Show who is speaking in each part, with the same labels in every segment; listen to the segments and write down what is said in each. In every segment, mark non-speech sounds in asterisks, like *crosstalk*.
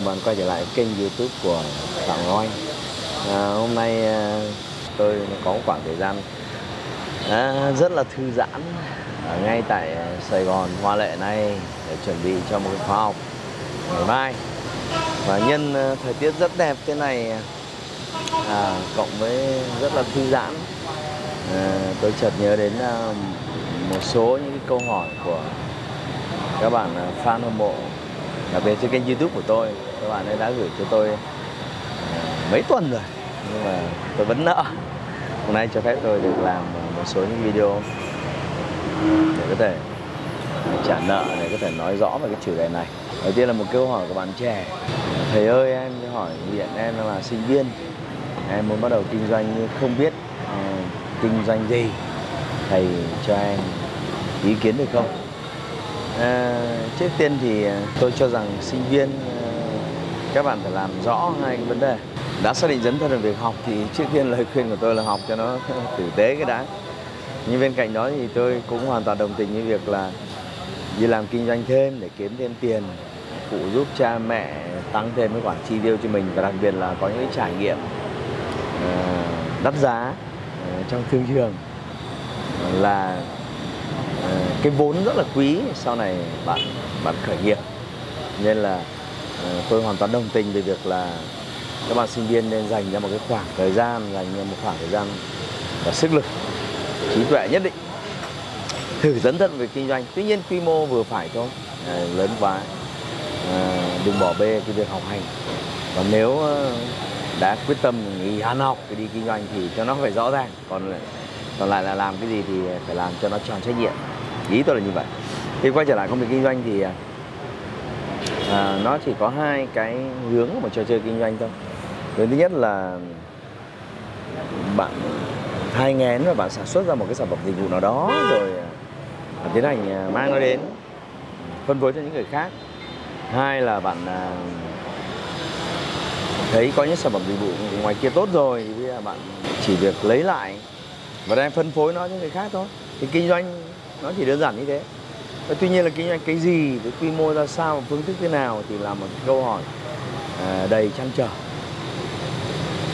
Speaker 1: Chào bạn quay trở lại kênh youtube của Phạm Ngọc Anh. À, Hôm nay à, tôi có một khoảng thời gian à, rất là thư giãn ở ngay tại Sài Gòn Hoa Lệ này để chuẩn bị cho một khóa học ngày mai. Và nhân à, thời tiết rất đẹp thế này à, cộng với rất là thư giãn à, tôi chợt nhớ đến à, một số những cái câu hỏi của các bạn à, fan hâm mộ đặc biệt trên kênh youtube của tôi các bạn ấy đã gửi cho tôi ờ, mấy tuần rồi nhưng mà tôi vẫn nợ. Hôm nay cho phép tôi được làm một số những video để có thể trả nợ để có thể nói rõ về cái chủ đề này. Đầu tiên là một câu hỏi của bạn trẻ. Thầy ơi em hỏi hiện em là sinh viên. Em muốn bắt đầu kinh doanh nhưng không biết uh, kinh doanh gì. Thầy cho em ý kiến được không? À, trước tiên thì ờ, tôi cho rằng sinh viên các bạn phải làm rõ hai cái vấn đề. Đã xác định dấn thân vào việc học thì trước tiên lời khuyên của tôi là học cho nó *laughs* tử tế cái đã. Nhưng bên cạnh đó thì tôi cũng hoàn toàn đồng tình với việc là đi làm kinh doanh thêm để kiếm thêm tiền, phụ giúp cha mẹ, tăng thêm cái khoản chi tiêu cho mình và đặc biệt là có những cái trải nghiệm ờ, đắt giá ờ, trong thương trường. Là ờ, cái vốn rất là quý sau này bạn bạn khởi nghiệp. Nên là Ờ, tôi hoàn toàn đồng tình về việc là các bạn sinh viên nên dành ra một cái khoảng thời gian dành ra một khoảng thời gian và sức lực trí tuệ nhất định thử dấn thân về kinh doanh. Tuy nhiên quy mô vừa phải thôi à, lớn quá à, đừng bỏ bê cái việc học hành. Và nếu đã quyết tâm nghỉ ăn học để đi kinh doanh thì cho nó phải rõ ràng còn còn lại là làm cái gì thì phải làm cho nó tròn trách nhiệm. Ý tôi là như vậy. Khi quay trở lại công việc kinh doanh thì à, nó chỉ có hai cái hướng của một trò chơi kinh doanh thôi. Hướng thứ nhất là bạn thay ngén và bạn sản xuất ra một cái sản phẩm dịch vụ nào đó rồi à, tiến hành à, mang nó đến phân phối cho những người khác. Hai là bạn à, thấy có những sản phẩm dịch vụ ngoài kia tốt rồi thì bây giờ bạn chỉ việc lấy lại và đang phân phối nó cho người khác thôi. Thì kinh doanh nó chỉ đơn giản như thế. Ờ, tuy nhiên là kinh doanh cái gì với quy mô ra sao và phương thức thế nào thì là một câu hỏi à, đầy trăn trở.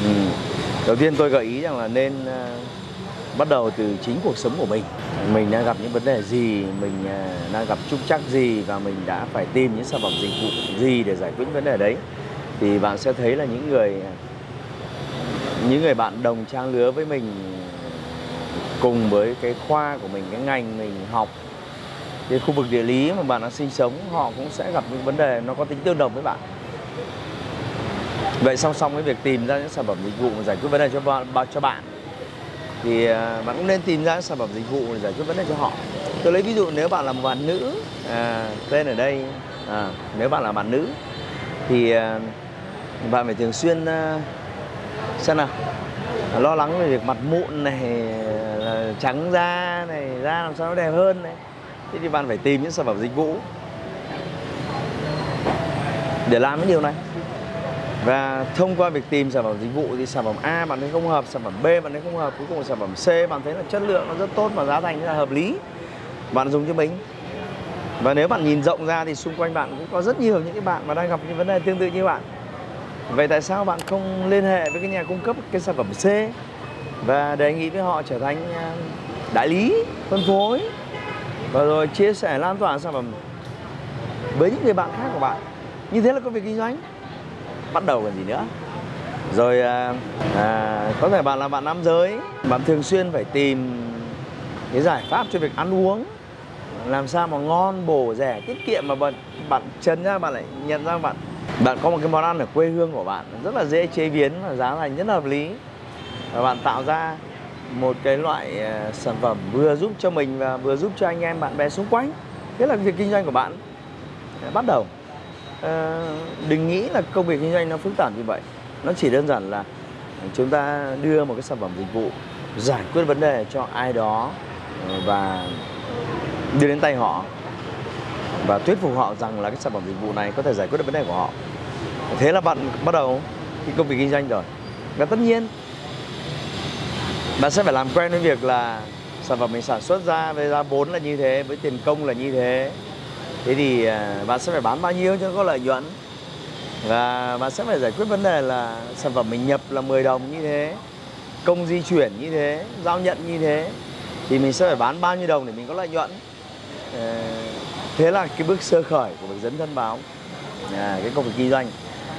Speaker 1: Ừ. đầu tiên tôi gợi ý rằng là nên à, bắt đầu từ chính cuộc sống của mình. Mình đang gặp những vấn đề gì mình à, đang gặp trục trắc gì và mình đã phải tìm những sản phẩm dịch vụ gì để giải quyết vấn đề đấy. Thì bạn sẽ thấy là những người à, những người bạn đồng trang lứa với mình cùng với cái khoa của mình cái ngành mình học cái khu vực địa lý mà bạn đang sinh sống họ cũng sẽ gặp những vấn đề nó có tính tương đồng với bạn. Vậy song song với việc tìm ra những sản phẩm dịch vụ mà giải quyết vấn đề cho bạn cho bạn thì à, bạn cũng nên tìm ra những sản phẩm dịch vụ để giải quyết vấn đề cho họ. Tôi lấy ví dụ nếu bạn là một bạn nữ à, tên ở đây à, nếu bạn là bạn nữ thì à, bạn phải thường xuyên à, xem nào. Lo lắng về việc mặt mụn này trắng da này da làm sao nó đẹp hơn này thế thì bạn phải tìm những sản phẩm dịch vụ để làm cái điều này và thông qua việc tìm sản phẩm dịch vụ thì sản phẩm A bạn thấy không hợp, sản phẩm B bạn thấy không hợp, cuối cùng sản phẩm C bạn thấy là chất lượng nó rất tốt và giá thành rất là hợp lý. Bạn dùng cho mình. Và nếu bạn nhìn rộng ra thì xung quanh bạn cũng có rất nhiều những cái bạn mà đang gặp những vấn đề tương tự như bạn. Vậy tại sao bạn không liên hệ với cái nhà cung cấp cái sản phẩm C và đề nghị với họ trở thành à, đại lý phân phối và rồi chia sẻ lan tỏa sản phẩm với những người bạn khác của bạn. Như thế là công việc kinh doanh. Bắt đầu còn gì nữa. Rồi à, à, có thể bạn là bạn nam giới. Bạn thường xuyên phải tìm cái giải pháp cho việc ăn uống. Làm sao mà ngon bổ rẻ tiết kiệm mà bạn bạn chân ra bạn lại nhận ra bạn bạn có một cái món ăn ở quê hương của bạn. Rất là dễ chế biến và giá thành rất là hợp lý. Và bạn tạo ra một cái loại à, sản phẩm vừa giúp cho mình và vừa giúp cho anh em bạn bè xung quanh. Thế là việc kinh doanh của bạn à, bắt đầu. À, đừng nghĩ là công việc kinh doanh nó phức tạp như vậy. Nó chỉ đơn giản là chúng ta đưa một cái sản phẩm dịch vụ giải quyết vấn đề cho ai đó ờ, và đưa đến tay họ và thuyết phục họ rằng là cái sản phẩm dịch vụ này có thể giải quyết được vấn đề của họ. Thế là bạn bắt đầu cái công việc kinh doanh rồi. Và tất nhiên bạn sẽ phải làm quen với việc là sản phẩm mình sản xuất ra với giá vốn là như thế với tiền công là như thế. Thế thì à, bạn sẽ phải bán bao nhiêu cho có lợi nhuận? Và bạn sẽ phải giải quyết vấn đề là sản phẩm mình nhập là 10 đồng như thế công di chuyển như thế giao nhận như thế thì mình sẽ phải bán bao nhiêu đồng để mình có lợi nhuận? Ờ, thế là cái bước sơ khởi của việc dấn thân báo à, cái công việc kinh doanh.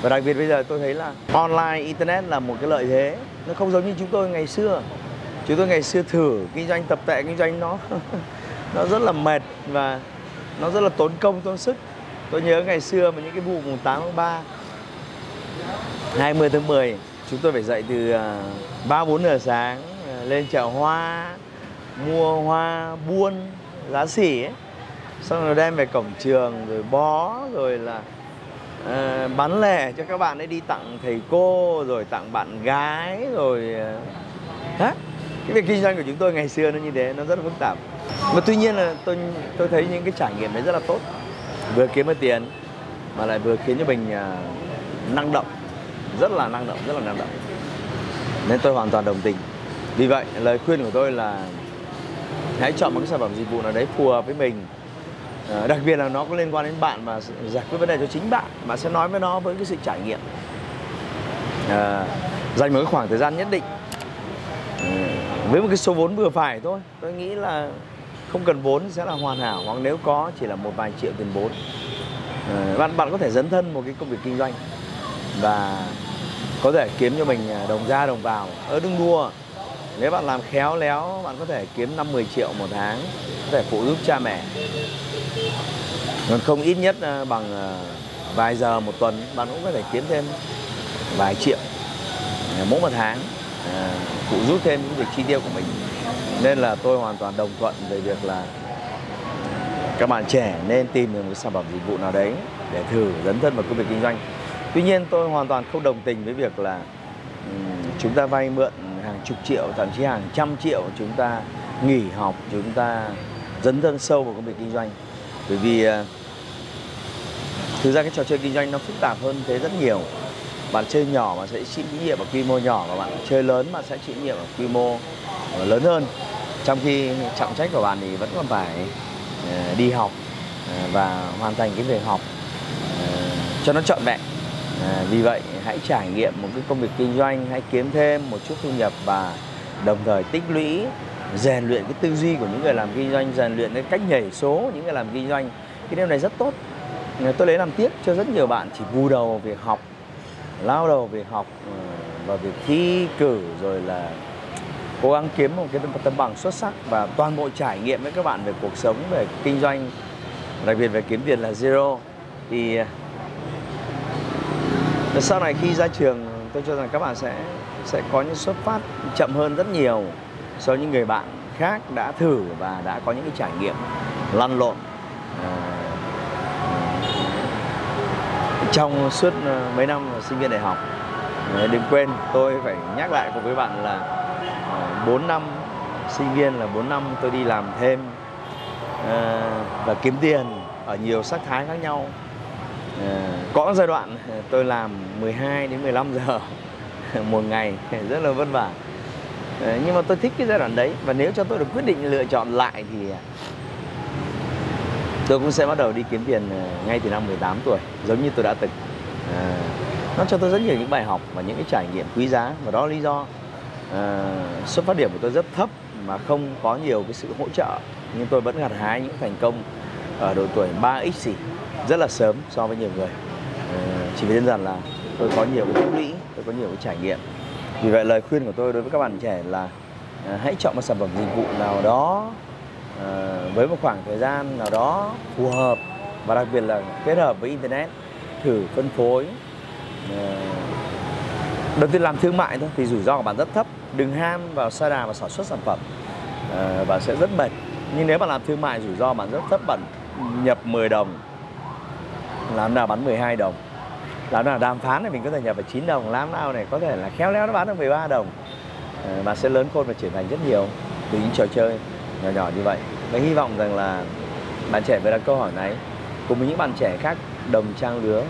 Speaker 1: Và đặc biệt bây giờ tôi thấy là online internet là một cái lợi thế. Nó không giống như chúng tôi ngày xưa chúng tôi ngày xưa thử kinh doanh tập tệ kinh doanh nó *laughs* nó rất là mệt và nó rất là tốn công tốn sức. Tôi nhớ ngày xưa mà những cái vụ mùng 8 tháng 3 20 tháng 10 chúng tôi phải dậy từ à, ba bốn giờ sáng à, lên chợ hoa mua hoa buôn giá xỉ ấy. xong rồi đem về cổng trường rồi bó rồi là uh, bán lẻ cho các bạn ấy đi tặng thầy cô rồi tặng bạn gái rồi uh, cái việc kinh doanh của chúng tôi ngày xưa nó như thế nó rất là phức tạp. Mà tuy nhiên là tôi tôi thấy những cái trải nghiệm đấy rất là tốt. Vừa kiếm được tiền mà lại vừa khiến cho mình uh, năng động. Rất là năng động rất là năng động. Nên tôi hoàn toàn đồng tình. Vì vậy lời khuyên của tôi là hãy chọn một cái sản phẩm dịch vụ nào đấy phù hợp với mình. À, đặc biệt là nó có liên quan đến bạn mà giải quyết vấn đề cho chính bạn. Mà sẽ nói với nó với cái sự trải nghiệm. À, dành một cái khoảng thời gian nhất định với một cái số vốn vừa phải thôi. Tôi nghĩ là không cần vốn sẽ là hoàn hảo, hoặc nếu có chỉ là một vài triệu tiền vốn. Ờ, bạn bạn có thể dấn thân một cái công việc kinh doanh và có thể kiếm cho mình à, đồng ra đồng vào ở đừng đua nếu bạn làm khéo léo, bạn có thể kiếm 5 10 triệu một tháng, có thể phụ giúp cha mẹ. Còn không ít nhất à, bằng à, vài giờ một tuần, bạn cũng có thể kiếm thêm vài triệu mỗi một tháng. Ờ, phụ giúp thêm những việc chi tiêu của mình. Nên là tôi hoàn toàn đồng thuận về việc là các bạn trẻ nên tìm được một sản phẩm dịch vụ nào đấy để thử, dấn thân vào công việc kinh doanh. Tuy nhiên tôi hoàn toàn không đồng tình với việc là chúng ta vay mượn hàng chục triệu, thậm chí hàng trăm triệu chúng ta nghỉ học, chúng ta dấn thân sâu vào công việc kinh doanh. Bởi vì ờ, thực ra cái trò chơi kinh doanh nó phức tạp hơn thế rất nhiều bạn chơi nhỏ mà sẽ chịu trách nhiệm ở quy mô nhỏ và bạn chơi lớn mà sẽ chịu trách nhiệm ở quy mô ờ, lớn hơn trong khi trọng trách của bạn thì vẫn còn phải ờ, đi học ờ, và hoàn thành cái việc học cho nó trọn vẹn vì vậy hãy trải nghiệm một cái công việc kinh doanh, hãy kiếm thêm một chút thu nhập và đồng thời tích lũy, rèn luyện cái tư duy của những người làm kinh doanh, rèn luyện cái cách nhảy số những người làm kinh doanh. Cái điều này rất tốt. Tôi lấy làm tiếc cho rất nhiều bạn chỉ vu đầu việc học, lao đầu việc học ừ, và việc thi cử rồi là cố gắng kiếm một cái tấm bằng xuất sắc và toàn bộ trải nghiệm với các bạn về cuộc sống, về kinh doanh, đặc biệt về kiếm tiền là zero. Thì ờ, sau này khi ra trường tôi cho rằng các bạn sẽ sẽ có những xuất phát chậm hơn rất nhiều so với những người bạn khác đã thử và đã có những cái trải nghiệm lăn lộn à, trong suốt ờ, mấy năm sinh viên đại học ờ, đừng quên, tôi phải nhắc lại cùng với bạn là ờ, 4 năm sinh viên là 4 năm tôi đi làm thêm và kiếm tiền ở nhiều sắc thái khác nhau. Có giai đoạn tôi làm 12 đến 15 giờ *laughs* một ngày, rất là vất vả. Nhưng mà tôi thích cái giai đoạn đấy, và nếu cho tôi được quyết định lựa chọn lại thì tôi cũng sẽ bắt đầu đi kiếm tiền ờ, ngay từ năm 18 tuổi giống như tôi đã từng. À, nó cho tôi rất nhiều những bài học và những cái trải nghiệm quý giá và đó là lý do à, xuất phát điểm của tôi rất thấp mà không có nhiều cái sự hỗ trợ. Nhưng tôi vẫn gặt hái những thành công ở độ tuổi 3x gì rất là sớm so với nhiều người. À, chỉ vì đơn giản là tôi có nhiều cái tích lũy tôi có nhiều cái trải nghiệm. Vì vậy lời khuyên của tôi đối với các bạn trẻ là à, hãy chọn một sản phẩm dịch vụ nào đó Ờ, với một khoảng thời gian nào đó phù hợp và đặc biệt là kết hợp với internet thử phân phối ờ, đầu tiên làm thương mại thôi thì rủi ro của bạn rất thấp. Đừng ham vào sa đà và sản xuất sản phẩm ờ, và sẽ rất mệt. Nhưng nếu bạn làm thương mại rủi ro bạn rất thấp bạn nhập 10 đồng làm nào bán 12 đồng. Làm nào đàm phán thì mình có thể nhập vào 9 đồng làm nào này có thể là khéo léo nó bán được 13 đồng. À, sẽ lớn khôn và trưởng thành rất nhiều. Từ những trò chơi nhỏ nhỏ như vậy. Và hy vọng rằng là bạn trẻ vừa đặt câu hỏi này cùng với những bạn trẻ khác đồng trang lứa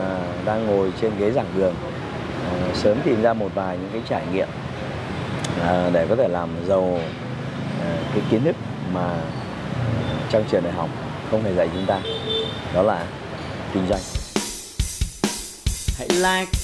Speaker 1: à, đang ngồi trên ghế giảng đường à, sớm tìm ra một vài những cái trải nghiệm à, để có thể làm giàu à, cái kiến thức mà trong trường đại học không hề dạy chúng ta. Đó là kinh doanh.
Speaker 2: Hãy like